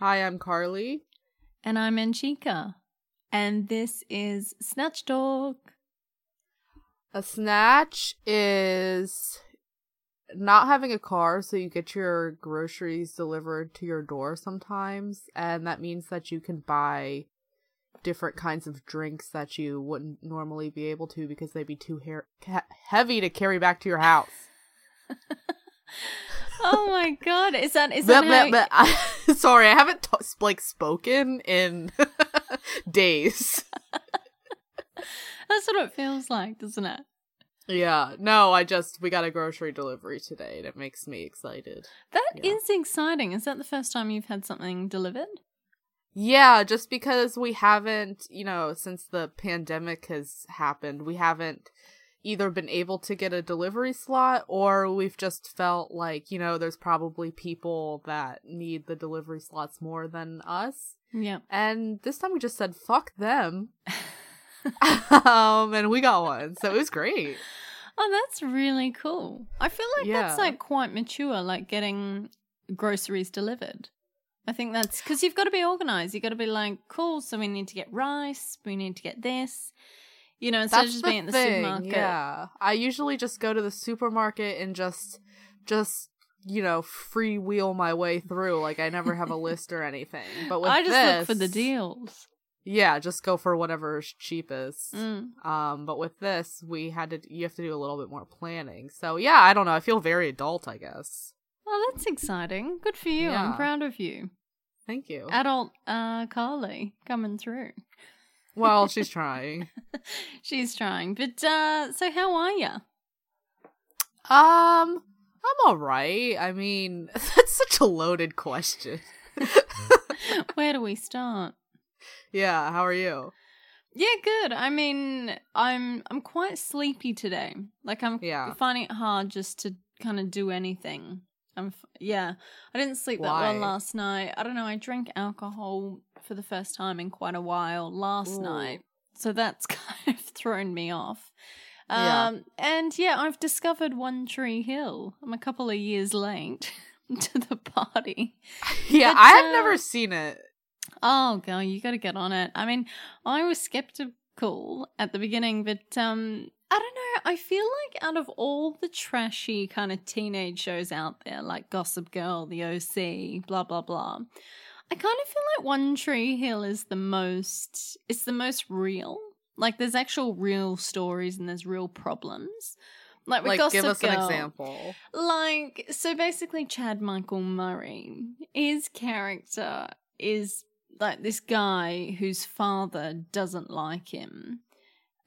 Hi, I'm Carly. And I'm Anchika. And this is Snatch Talk. A snatch is not having a car, so you get your groceries delivered to your door sometimes, and that means that you can buy different kinds of drinks that you wouldn't normally be able to because they'd be too he- heavy to carry back to your house. Oh my god, is that is that But, how but, but I, sorry, I haven't t- like spoken in days. That's what it feels like, doesn't it? Yeah, no, I just we got a grocery delivery today, and it makes me excited. That is Yeah. exciting. Is that the first time you've had something delivered? Yeah, just because we haven't, you know, since the pandemic has happened, we haven't either been able to get a delivery slot or we've just felt like, you know, there's probably people that need the delivery slots more than us. Yeah. And this time we just said, fuck them. um, and we got one. So it was great. Oh, that's really cool. I feel like that's like quite mature, like getting groceries delivered. I think that's because you've got to be organized. You've got to be like, cool, so we need to get rice, we need to get this. You know, instead of just being at the thing, supermarket. Yeah. I usually just go to the supermarket and just just you know, freewheel my way through. Like I never have a list or anything. But with I just this, look for the deals. Yeah, just go for whatever's cheapest. Mm. Um, but with this, we had to you have to do a little bit more planning. So yeah, I don't know. I feel very adult, I guess. Oh, that's exciting. Good for you. I'm proud of you. Thank you. Adult uh Carly coming through. well, she's trying. She's trying. But uh so how are you? Um, I'm all right. I mean, that's such a loaded question. Where do we start? Yeah, how are you? Yeah, good. I mean, I'm I'm quite sleepy today. Like I'm Yeah. finding it hard just to kind of do anything. I'm f- yeah. I didn't sleep that well last night. I don't know. I drank alcohol for the first time in quite a while last Ooh. night, so that's kind of thrown me off. Yeah. Um, and yeah, I've discovered One Tree Hill. I'm a couple of years late to the party. Yeah, But, I have uh, never seen it. Oh, girl, you got to get on it. I mean, I was skeptical at the beginning, but um, I don't know. I feel like out of all the trashy kind of teenage shows out there, like Gossip Girl, The OC, blah blah blah, I kind of feel like One Tree Hill is the most. It's the most real. Like, there's actual real stories and there's real problems. Like, with Like, Gossip give us Girl, an example. like, so basically, Chad Michael Murray, his character is like this guy whose father doesn't like him.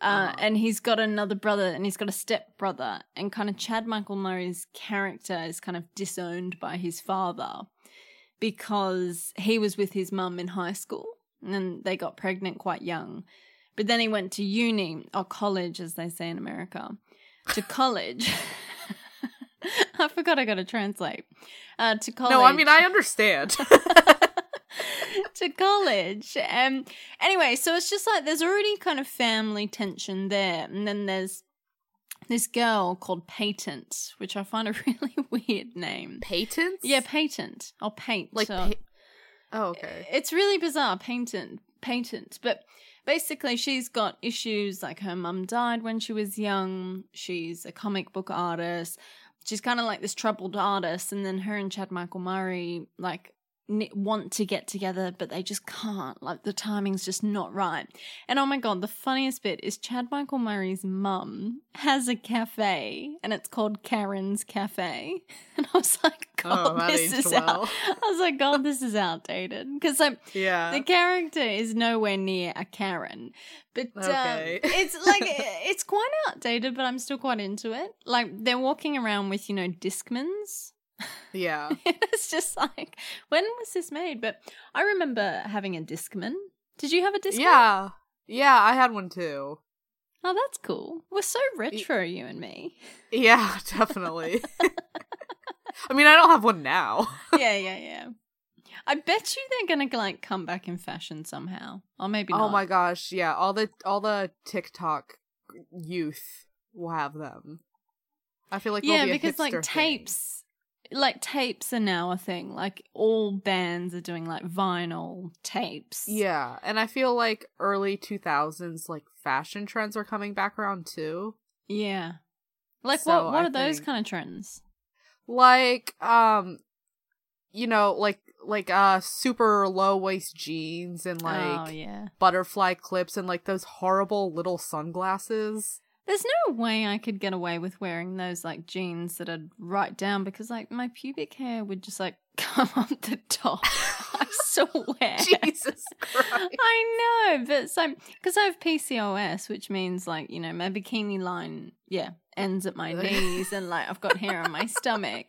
Uh, Uh-huh. And he's got another brother and he's got a step brother. And kind of Chad Michael Murray's character is kind of disowned by his father because he was with his mum in high school and they got pregnant quite young. But then he went to uni or college, as they say in America, to college. I forgot I got to translate. Uh, to college. No, I mean I understand. to college. Um. Anyway, so it's just like there's already kind of family tension there, and then there's this girl called Peyton, which I find a really weird name. Peyton? Yeah, Peyton. Or Paint. Like or- pa- Oh, okay. it's really bizarre, Peyton, Peyton. But basically, she's got issues like her mum died when she was young. She's a comic book artist. She's kind of like this troubled artist, and then her and Chad Michael Murray like want to get together, but they just can't. Like the timing's just not right. And oh my god, the funniest bit is Chad Michael Murray's mum has a cafe, and it's called Karen's Cafe. And I was like, God, Oh, this is well. out. I was like, God, this is outdated because like Yeah. the character is nowhere near a Karen, but Okay. um, it's like it's quite outdated. But I'm still quite into it. Like they're walking around with you know Discmans. Yeah. it's just like when was this made? But I remember having a Discman. Did you have a Discman? Yeah. Yeah, I had one too. Oh, that's cool. We're so retro, you and me. Yeah, definitely. I mean, I don't have one now. yeah, yeah, yeah. I bet you they're gonna like come back in fashion somehow, or maybe not. Oh my gosh, yeah, all the all the TikTok youth will have them. I feel like yeah, be because like thing. tapes, like tapes are now a thing. Like all bands are doing like vinyl tapes. Yeah, and I feel like early 2000s like fashion trends are coming back around too. yeah. Like So what? What I are those kind of trends? Like um you know, like like uh super low waist jeans and like oh yeah. butterfly clips and like those horrible little sunglasses. There's no way I could get away with wearing those like jeans that are right down because like my pubic hair would just like come up the top. I swear. Jesus Christ. I know, but so because I have PCOS, which means like you know my bikini line, yeah, ends at my knees, and like I've got hair on my stomach.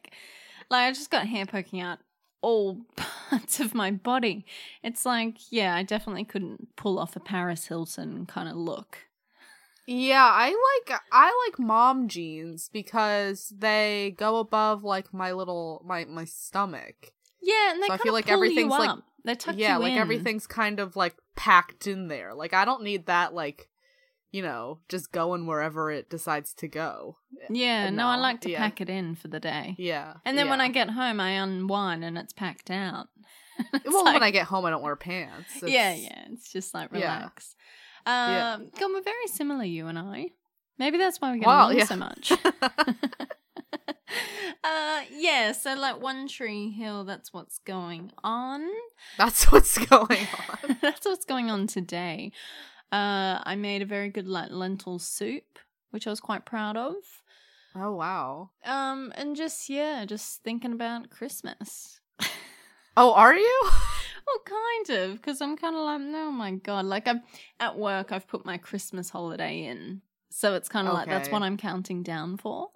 Like I just got hair poking out all parts of my body. It's like, yeah, I definitely couldn't pull off a Paris Hilton kind of look. Yeah, I like I like mom jeans because they go above like my little my my stomach. Yeah, and they So I feel of like everything's, like- They tuck yeah, like in. everything's kind of like packed in there. Like I don't need that like you know, just going wherever it decides to go. Yeah, no, I like to yeah. pack it in for the day. Yeah. And then when. I get home, I unwind and it's packed out. It's well, like- when I get home, I don't wear pants. yeah, It's- yeah. It's just like relax. Um, Yeah. God, we're very similar, you and I. Maybe that's why we get Wow, along yeah. so much. uh, yeah. So like One Tree Hill, that's what's going on. That's what's going on. that's what's going on today. Uh, I made a very good like lentil soup, which I was quite proud of. Oh wow. Um, and just yeah, just thinking about Christmas. Oh, are you? Well, kind of, because I'm kind of like, oh my god, like I'm at work. I've put my Christmas holiday in, so it's kind of like that's what I'm counting down for.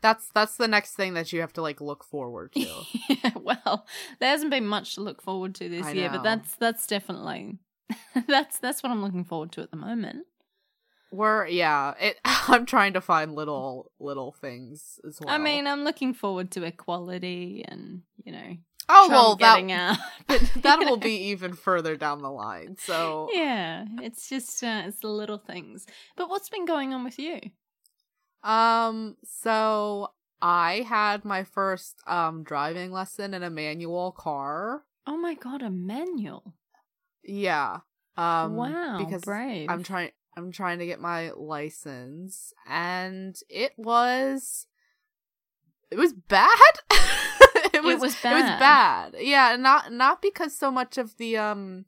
That's that's the next thing that you have to like look forward to. yeah, well, there hasn't been much to look forward to this I year, but that's that's definitely that's that's what I'm looking forward to at the moment. We're yeah. It. I'm trying to find little little things as well. I mean, I'm looking forward to equality and you know, oh well, that getting out. that will be even further down the line. So yeah. It's just uh, it's the little things. But what's been going on with you? Um, so I had my first um driving lesson in a manual car. Oh my god, a manual! Yeah. Um wow, because brave. I'm trying I'm trying to get my license and it was it was bad. it was It was It was bad. bad. Yeah, not not because so much of the um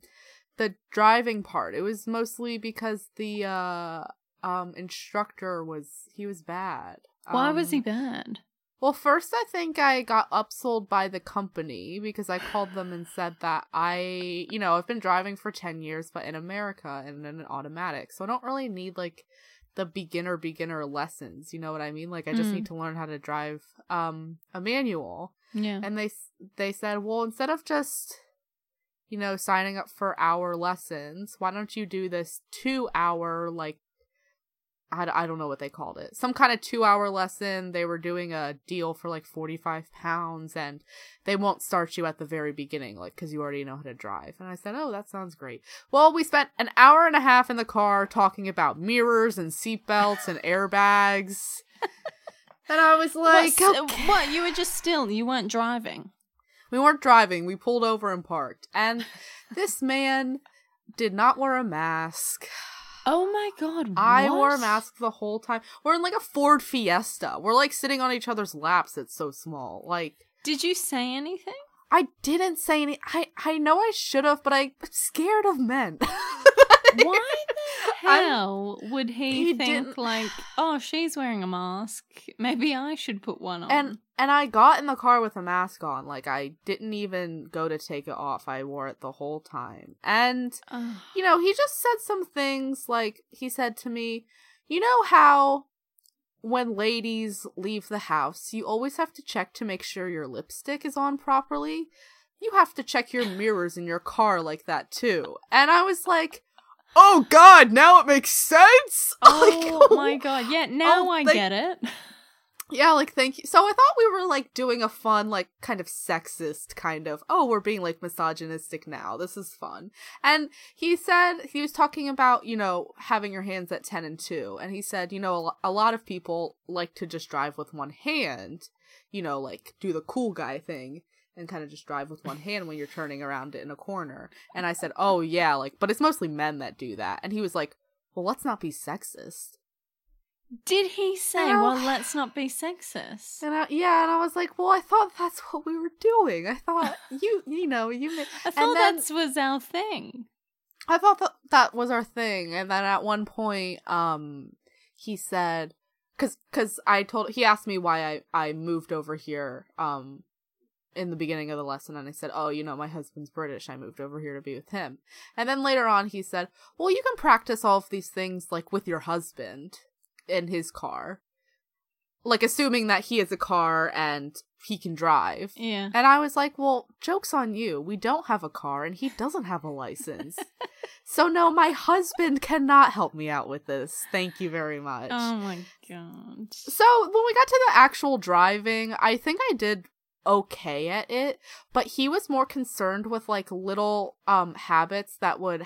the driving part. It was mostly because the uh um instructor was he was bad. Why was he Um, bad? Well, first I think I got upsold by the company because I called them and said that I, you know, I've been driving for 10 years but in America and in an automatic. So I don't really need like the beginner beginner lessons, you know what I mean? Like I just Mm. need to learn how to drive um a manual. Yeah. And they they said, "Well, instead of just you know, signing up for hour lessons, why don't you do this 2-hour like I, I don't know what they called it. Some kind of 2-hour lesson. They were doing a deal for like 45 pounds and they won't start you at the very beginning like cuz you already know how to drive." And I said, "Oh, that sounds great." Well, we spent an hour and a half in the car talking about mirrors and seatbelts and airbags. and I was like, what, okay. what? You were just still. You weren't driving. We weren't driving. We pulled over and parked. And this man did not wear a mask. Oh my god! I what? wore a mask the whole time. We're in like a Ford Fiesta. We're like sitting on each other's laps. It's so small. Like Did you say anything? I didn't say any. I I know I should have, but I, I'm scared of men. Why the I'm- hell would he, He think didn't- like, oh, she's wearing a mask? Maybe I should put one on. and and I got in the car with a mask on. Like I didn't even go to take it off. I wore it the whole time. And Ugh. you know, he just said some things like he said to me, you know how when ladies leave the house, you always have to check to make sure your lipstick is on properly? You have to check your mirrors in your car like that too. And I was like, oh god, now it makes sense. Oh Like, my god. Yeah, now Oh, I they- get it. Yeah, like thank you. So I thought we were like doing a fun, like kind of sexist kind of. Oh, we're being like misogynistic now. This is fun. And he said he was talking about you know having your hands at ten and two, and he said you know a, a lot of people like to just drive with one hand, you know, like do the cool guy thing and kind of just drive with one hand when you're turning around in a corner. And I said, oh yeah, like, but it's mostly men that do that. And he was like, well, let's not be sexist. Did he say, well, let's not be sexist? And I, yeah, and I was like, well, I thought that's what we were doing. I thought you, you know, you. I thought then- that was our thing. I thought that that was our thing, and then at one point, um, he said, because because I told he asked me why I I moved over here, um, in the beginning of the lesson, and I said, oh, you know, my husband's British. I moved over here to be with him, and then later on, he said, well, you can practice all of these things like with your husband in his car, like assuming that he has a car and he can drive. Yeah. And I was like, well, joke's on you. We don't have a car and he doesn't have a license. so, no, my husband cannot help me out with this. Thank you very much. Oh my god. so, when we got to the actual driving, I think I did okay at it, but he was more concerned with like little um habits that would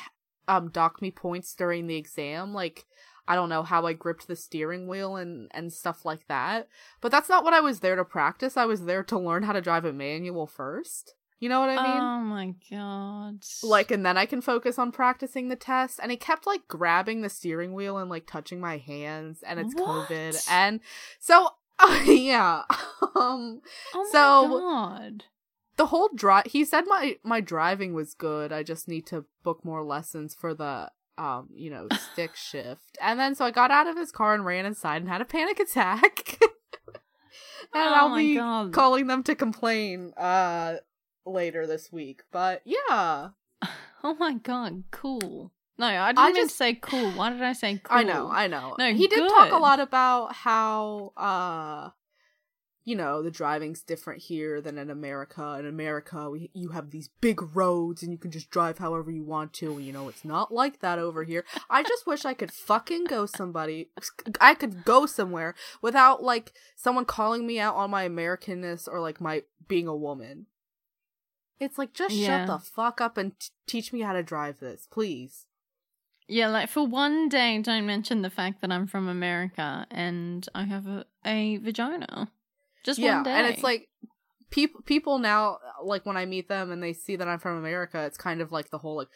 um dock me points during the exam, like I don't know how I gripped the steering wheel and and stuff like that. But that's not what I was there to practice. I was there to learn how to drive a manual first. You know what I mean? Oh my god. like and then I can focus on practicing the test. And he kept like grabbing the steering wheel and like touching my hands and it's What? COVID. And so yeah. um oh my so- god. the whole drive he said my my driving was good i just need to book more lessons for the um you know stick shift and then so i got out of his car and ran inside and had a panic attack and Oh i'll be God. calling them to complain uh later this week but yeah Oh my god, cool. No, I didn't I just- say cool. Why did I say cool? i know i know No, he did talk a lot about how uh you know the driving's different here than in america. In america we, you have these big roads and you can just drive however you want to. And you know it's not like that over here. I just wish i could fucking go somebody i could go somewhere without like someone calling me out on my americanness or like my being a woman. It's like just Yeah. shut the fuck up and t- teach me how to drive this please. Yeah, like for one day, don't mention the fact that I'm from America and I have a, a vagina. Just yeah one day. and it's like people people now like when i meet them and they see that i'm from america it's kind of like the whole like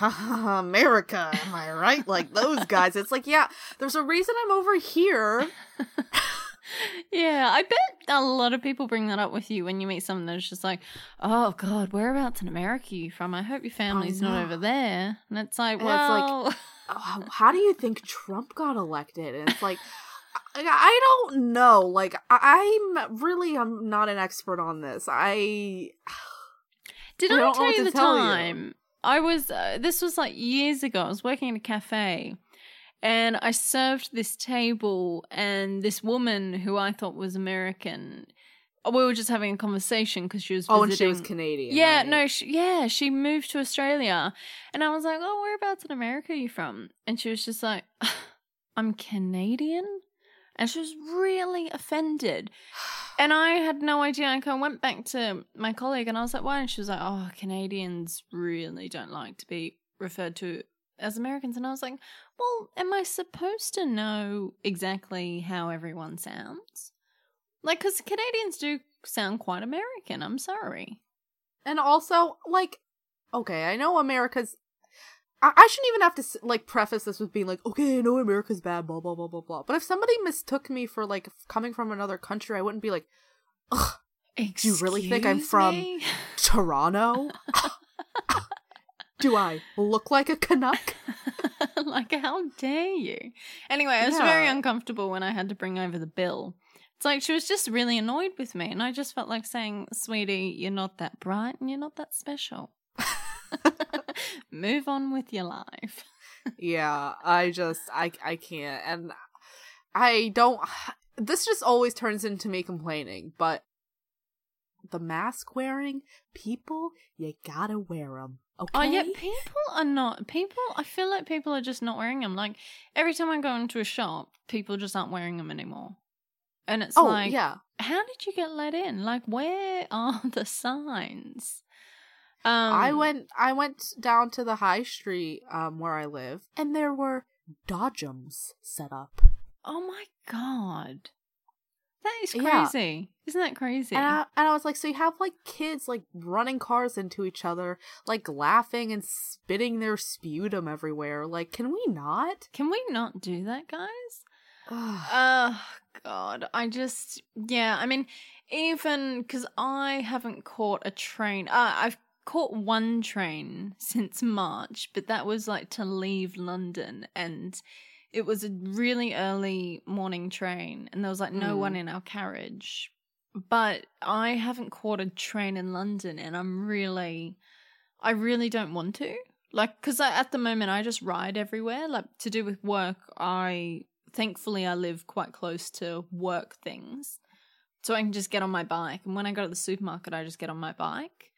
america am i right like those guys it's like yeah there's a reason i'm over here yeah, I bet a lot of people bring that up with you when you meet someone that's just like, "Oh God, whereabouts in America are you from? I hope your family's not over there." And it's like, And it's like, well, oh, how do you think trump got elected and it's like I- don't know. Like I'm really I'm not an expert on this. I did I I, tell you the tell you. time? I was. Uh, this was like years ago. I was working in a cafe, and I served this table, and this woman who I thought was American. We were just having a conversation because she was. oh, and she was Canadian. Yeah, right? no, she, yeah, she moved to Australia, and I was like, "Oh, whereabouts in America are you from?" And she was just like, "I'm Canadian," and she was really offended. And I had no idea. And I went back to my colleague, and I was like, "Why?" And she was like, "Oh, Canadians really don't like to be referred to as Americans." And I was like, "Well, am I supposed to know exactly how everyone sounds?" Like, because Canadians do sound quite American. I'm sorry. And also, like, okay, I know America's. I, I shouldn't even have to like preface this with being like, okay, I know America's bad, blah blah blah blah blah. But if somebody mistook me for like coming from another country, I wouldn't be like, ugh, Do you really think I'm from- me? Toronto. Do I look like a Canuck? like, how dare you? Anyway, I was very uncomfortable when I had to bring over the bill. It's like she was just really annoyed with me, and I just felt like saying, Sweetie, you're not that bright and you're not that special. Move on with your life. yeah, I just I I can't, and I don't. This just always turns into me complaining, but the mask wearing people, you gotta wear them. Okay. Oh yeah, people are not. People, I feel like people are just not wearing them. Like every time I go into a shop, people just aren't wearing them anymore. And it's oh like, yeah. how did you get let in? Like, where are the signs? Um, I went I went down to the high street um where I live and there were dodgems set up. Oh my god, that is Yeah. crazy! Isn't that crazy? And I, and I was like, so you have like kids like running cars into each other, like laughing and spitting their sputum everywhere. Like, can we not? Can we not do that, guys? Oh God, I just yeah. I mean, even because I haven't caught a train. Uh, I've caught one train since March, but that was like to leave London, and it was a really early morning train, and there was like no Mm. one in our carriage. But I haven't caught a train in London, and I'm really, I really don't want to. Like, because at the moment I just ride everywhere. Like to do with work, I thankfully I live quite close to work things. So I can just get on my bike. And when I go to the supermarket, I just get on my bike.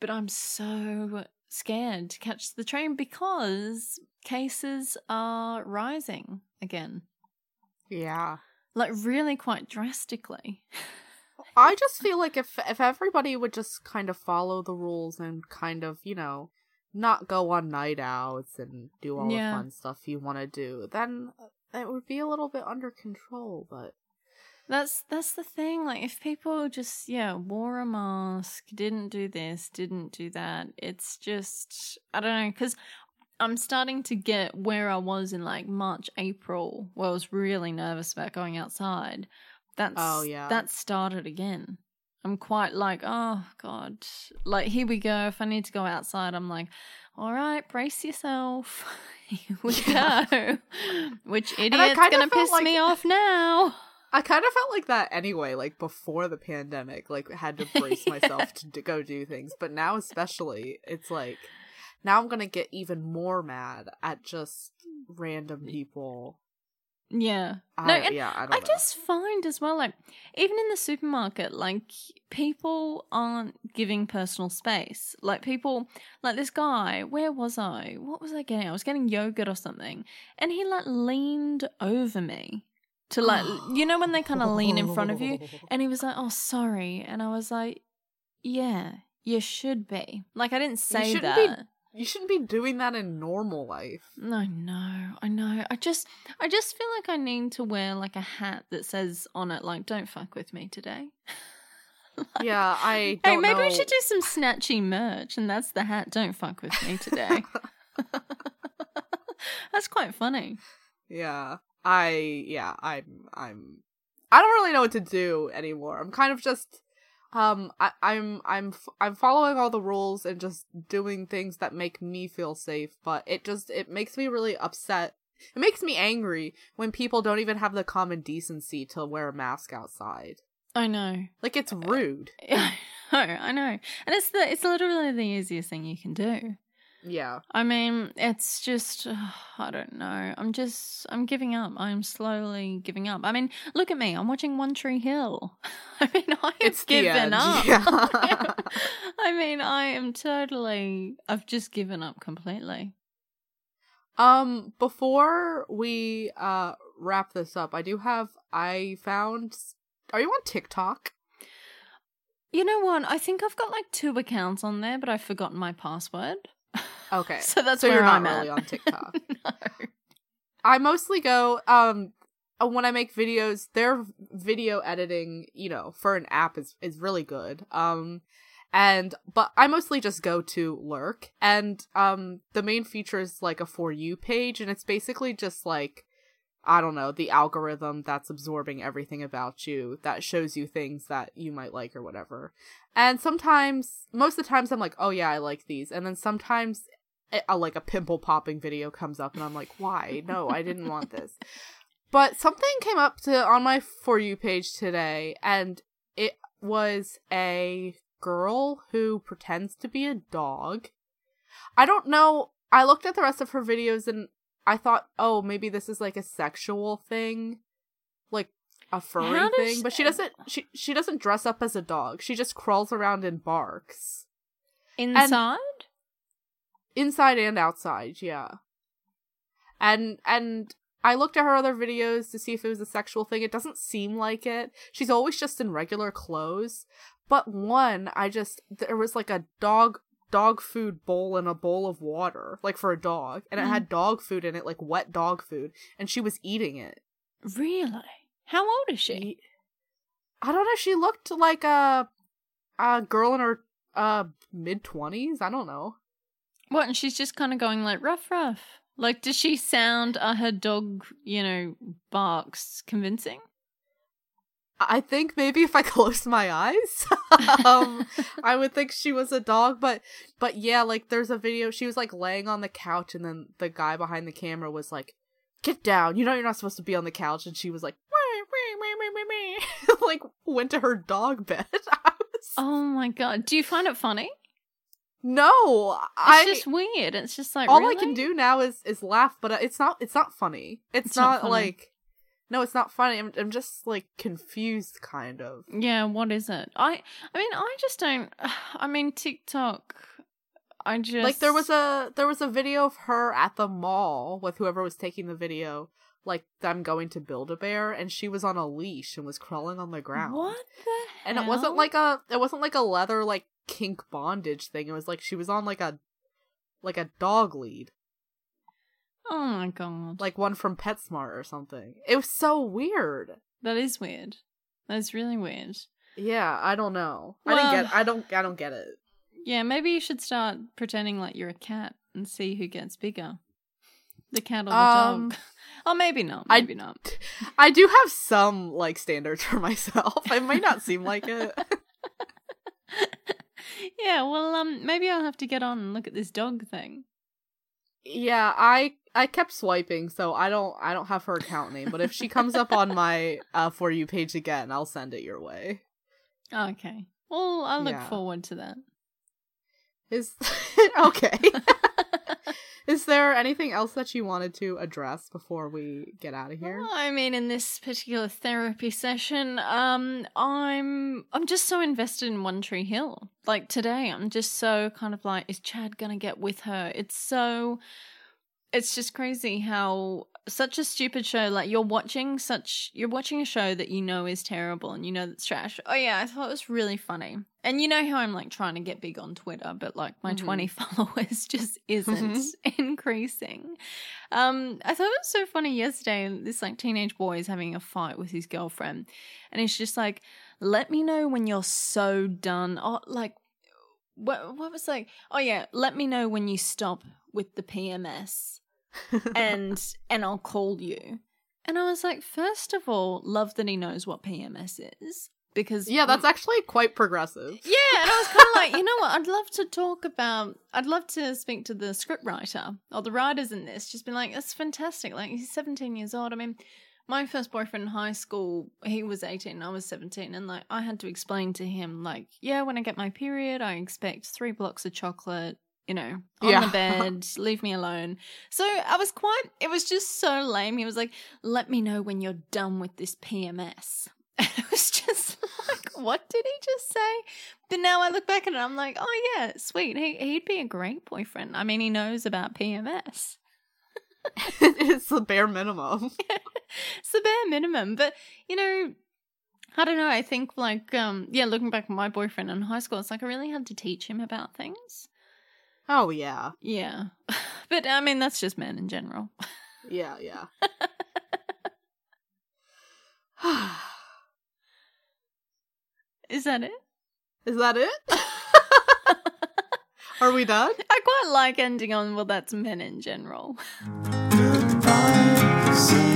But I'm so scared to catch the train because cases are rising again. yeah. Like really quite drastically. I just feel like if if everybody would just kind of follow the rules and kind of, you know, not go on night outs and do all Yeah. the fun stuff you want to do, then it would be a little bit under control, but That's that's the thing. Like if people just yeah wore a mask, didn't do this, didn't do that, it's just I don't know because I'm starting to get where I was in like March, April, where I was really nervous about going outside. That's Oh, yeah. that started again. I'm quite like oh god, like here we go. If I need to go outside, I'm like, all right, brace yourself. here we Yeah. go. Which idiot's gonna piss like- me off now? I kind of felt like that anyway, like before the pandemic, like had to brace myself to d- go do things. But now, especially, it's like now I'm gonna get even more mad at just random people. Yeah. I, no, and yeah, I don't I just find as well, like, even in the supermarket, like, people aren't giving personal space. Like, people, like this guy, where was I? What was I getting? I was getting yogurt or something. And he, like, leaned over me to, like, you know, when they kind of lean in front of you? And he was like, oh, sorry. And I was like, yeah, you should be. Like, I didn't say shouldn't that. be- You shouldn't be doing that in normal life. I know, I know. I just, I just feel like I need to wear like a hat that says on it like "Don't fuck with me today." Yeah, I Hey, maybe we should do some snatchy merch, and that's the hat. Don't fuck with me today. that's quite funny. Yeah. I yeah, I'm I'm I don't really know what to do anymore. I'm kind of just um I I'm I'm I'm following all the rules and just doing things that make me feel safe, but it just it makes me really upset. It makes me angry when people don't even have the common decency to wear a mask outside. I know. Like it's rude. I know. I know. And it's the, it's literally the easiest thing you can do. Yeah. I mean, it's just, I don't know. I'm just, I'm giving up. I'm slowly giving up. I mean, look at me. I'm watching One Tree Hill. I mean, I have It's the given up. Yeah. I mean, I am totally, I've just given up completely. Um, before we uh wrap this up, I do have I found are you on TikTok? You know what? I think I've got like two accounts on there, but I've forgotten my password. Okay. So that's so where you're not I'm really at. on TikTok. no. I mostly go um uh, when I make videos, their video editing, you know, for an app is is really good. Um and but I mostly just go to Lurk and um the main feature is like a for you page and it's basically just like I don't know, the algorithm that's absorbing everything about you that shows you things that you might like or whatever. And sometimes most of the times I'm like, "Oh yeah, I like these." And then sometimes a, like a pimple popping video comes up and I'm like, "Why? No, I didn't want this." But something came up to on my for you page today and it was a girl who pretends to be a dog. I don't know. I looked at the rest of her videos and I thought, "Oh, maybe this is like a sexual thing." Like a furry thing, but she doesn't she she doesn't dress up as a dog. She just crawls around and barks. Inside? Inside and outside. Yeah, and and I looked at her other videos to see if it was a sexual thing. It doesn't seem like it. She's always just in regular clothes. But one, I just there was like a dog dog food bowl and a bowl of water, like for a dog, and it had dog food in it, like wet dog food, and she was eating it. Really? How old is she? I don't know. She looked like a a girl in her uh mid twenties. I don't know. What? And she's just kind of going like rough, rough. Like, does she sound? Are her dog, you know, barks convincing? I think maybe if I closed my eyes, um, I would think she was a dog. But but yeah, like there's a video. She was like laying on the couch, and then the guy behind the camera was like, "Get down! You know you're not supposed to be on the couch." And she was like, like went to her dog bed. Was, Oh my god! Do you find it funny? No, It's I just weird. It's just like all really? I can do now is is laugh, but uh, it's not it's not funny. It's, It's not not, funny. like no, it's not funny. I'm I'm just like confused, kind of. Yeah, what is it? I I mean, I just don't. I mean, TikTok. I just Like there was a there was a video of her at the mall with whoever was taking the video, like them going to build a bear, and she was on a leash and was crawling on the ground. What the And it wasn't like a it wasn't like a leather like kink bondage thing. It was like she was on like a like a dog lead, Oh my god! like one from PetSmart or something. It was so weird. that is weird. That's really weird. Yeah, I don't know. I didn't get. I don't. I don't get it. Yeah, maybe you should start pretending like you're a cat and see who gets bigger. The cat or the Um, dog. Oh, maybe not. I- Maybe not. I do have some like standards for myself. It might not seem like it. yeah, well, um, maybe I'll have to get on and look at this dog thing. yeah, I I kept swiping, so I don't I don't have her account name. But if she comes up on my uh for you page again, I'll send it your way. Okay. Well, I look Yeah. forward to that. Is okay. Is there anything else that you wanted to address before we get out of here? Well, I mean, in this particular therapy session, um, I'm I'm just so invested in One Tree Hill. Like today, I'm just so kind of like, is Chad gonna get with her? It's so, it's just crazy how such a stupid show. Like you're watching such, you're watching a show that you know is terrible and you know that's trash. Oh yeah, I thought it was really funny. And you know how I'm like trying to get big on Twitter, but like my Mhm. 20 followers just isn't increasing. Um, I thought it was so funny yesterday. This like teenage boy is having a fight with his girlfriend, and he's just like, "Let me know when you're so done." Oh, like, what? What was like? Oh yeah, let me know when you stop with the PMS, and and I'll call you. And I was like, first of all, love that he knows what PMS is because yeah, that's actually quite progressive. yeah, and I was kind of like, you know what? I'd love to talk about. I'd love to speak to the scriptwriter or the writers in this. Just been like, that's fantastic. Like he's 17 years old. I mean, my first boyfriend in high school, he was 18, I was 17, and like I had to explain to him, like, yeah, when I get my period, I expect three blocks of chocolate. You know, on Yeah. the bed, leave me alone. So I was quite, it was just so lame. He was like, let me know when you're done with this PMS. And it was just like, what did he just say? But now I look back at it, I'm like, oh yeah, sweet. He he'd be a great boyfriend. I mean, he knows about PMS. it's the bare minimum. It's the bare minimum. But you know, I don't know. I think like, um, yeah, looking back at my boyfriend in high school, it's like I really had to teach him about things. Oh yeah, Yeah, but I mean, that's just men in general. yeah, yeah. Is that it? Is that it? Are we done? I quite like ending on well, that's men in general. Goodbye.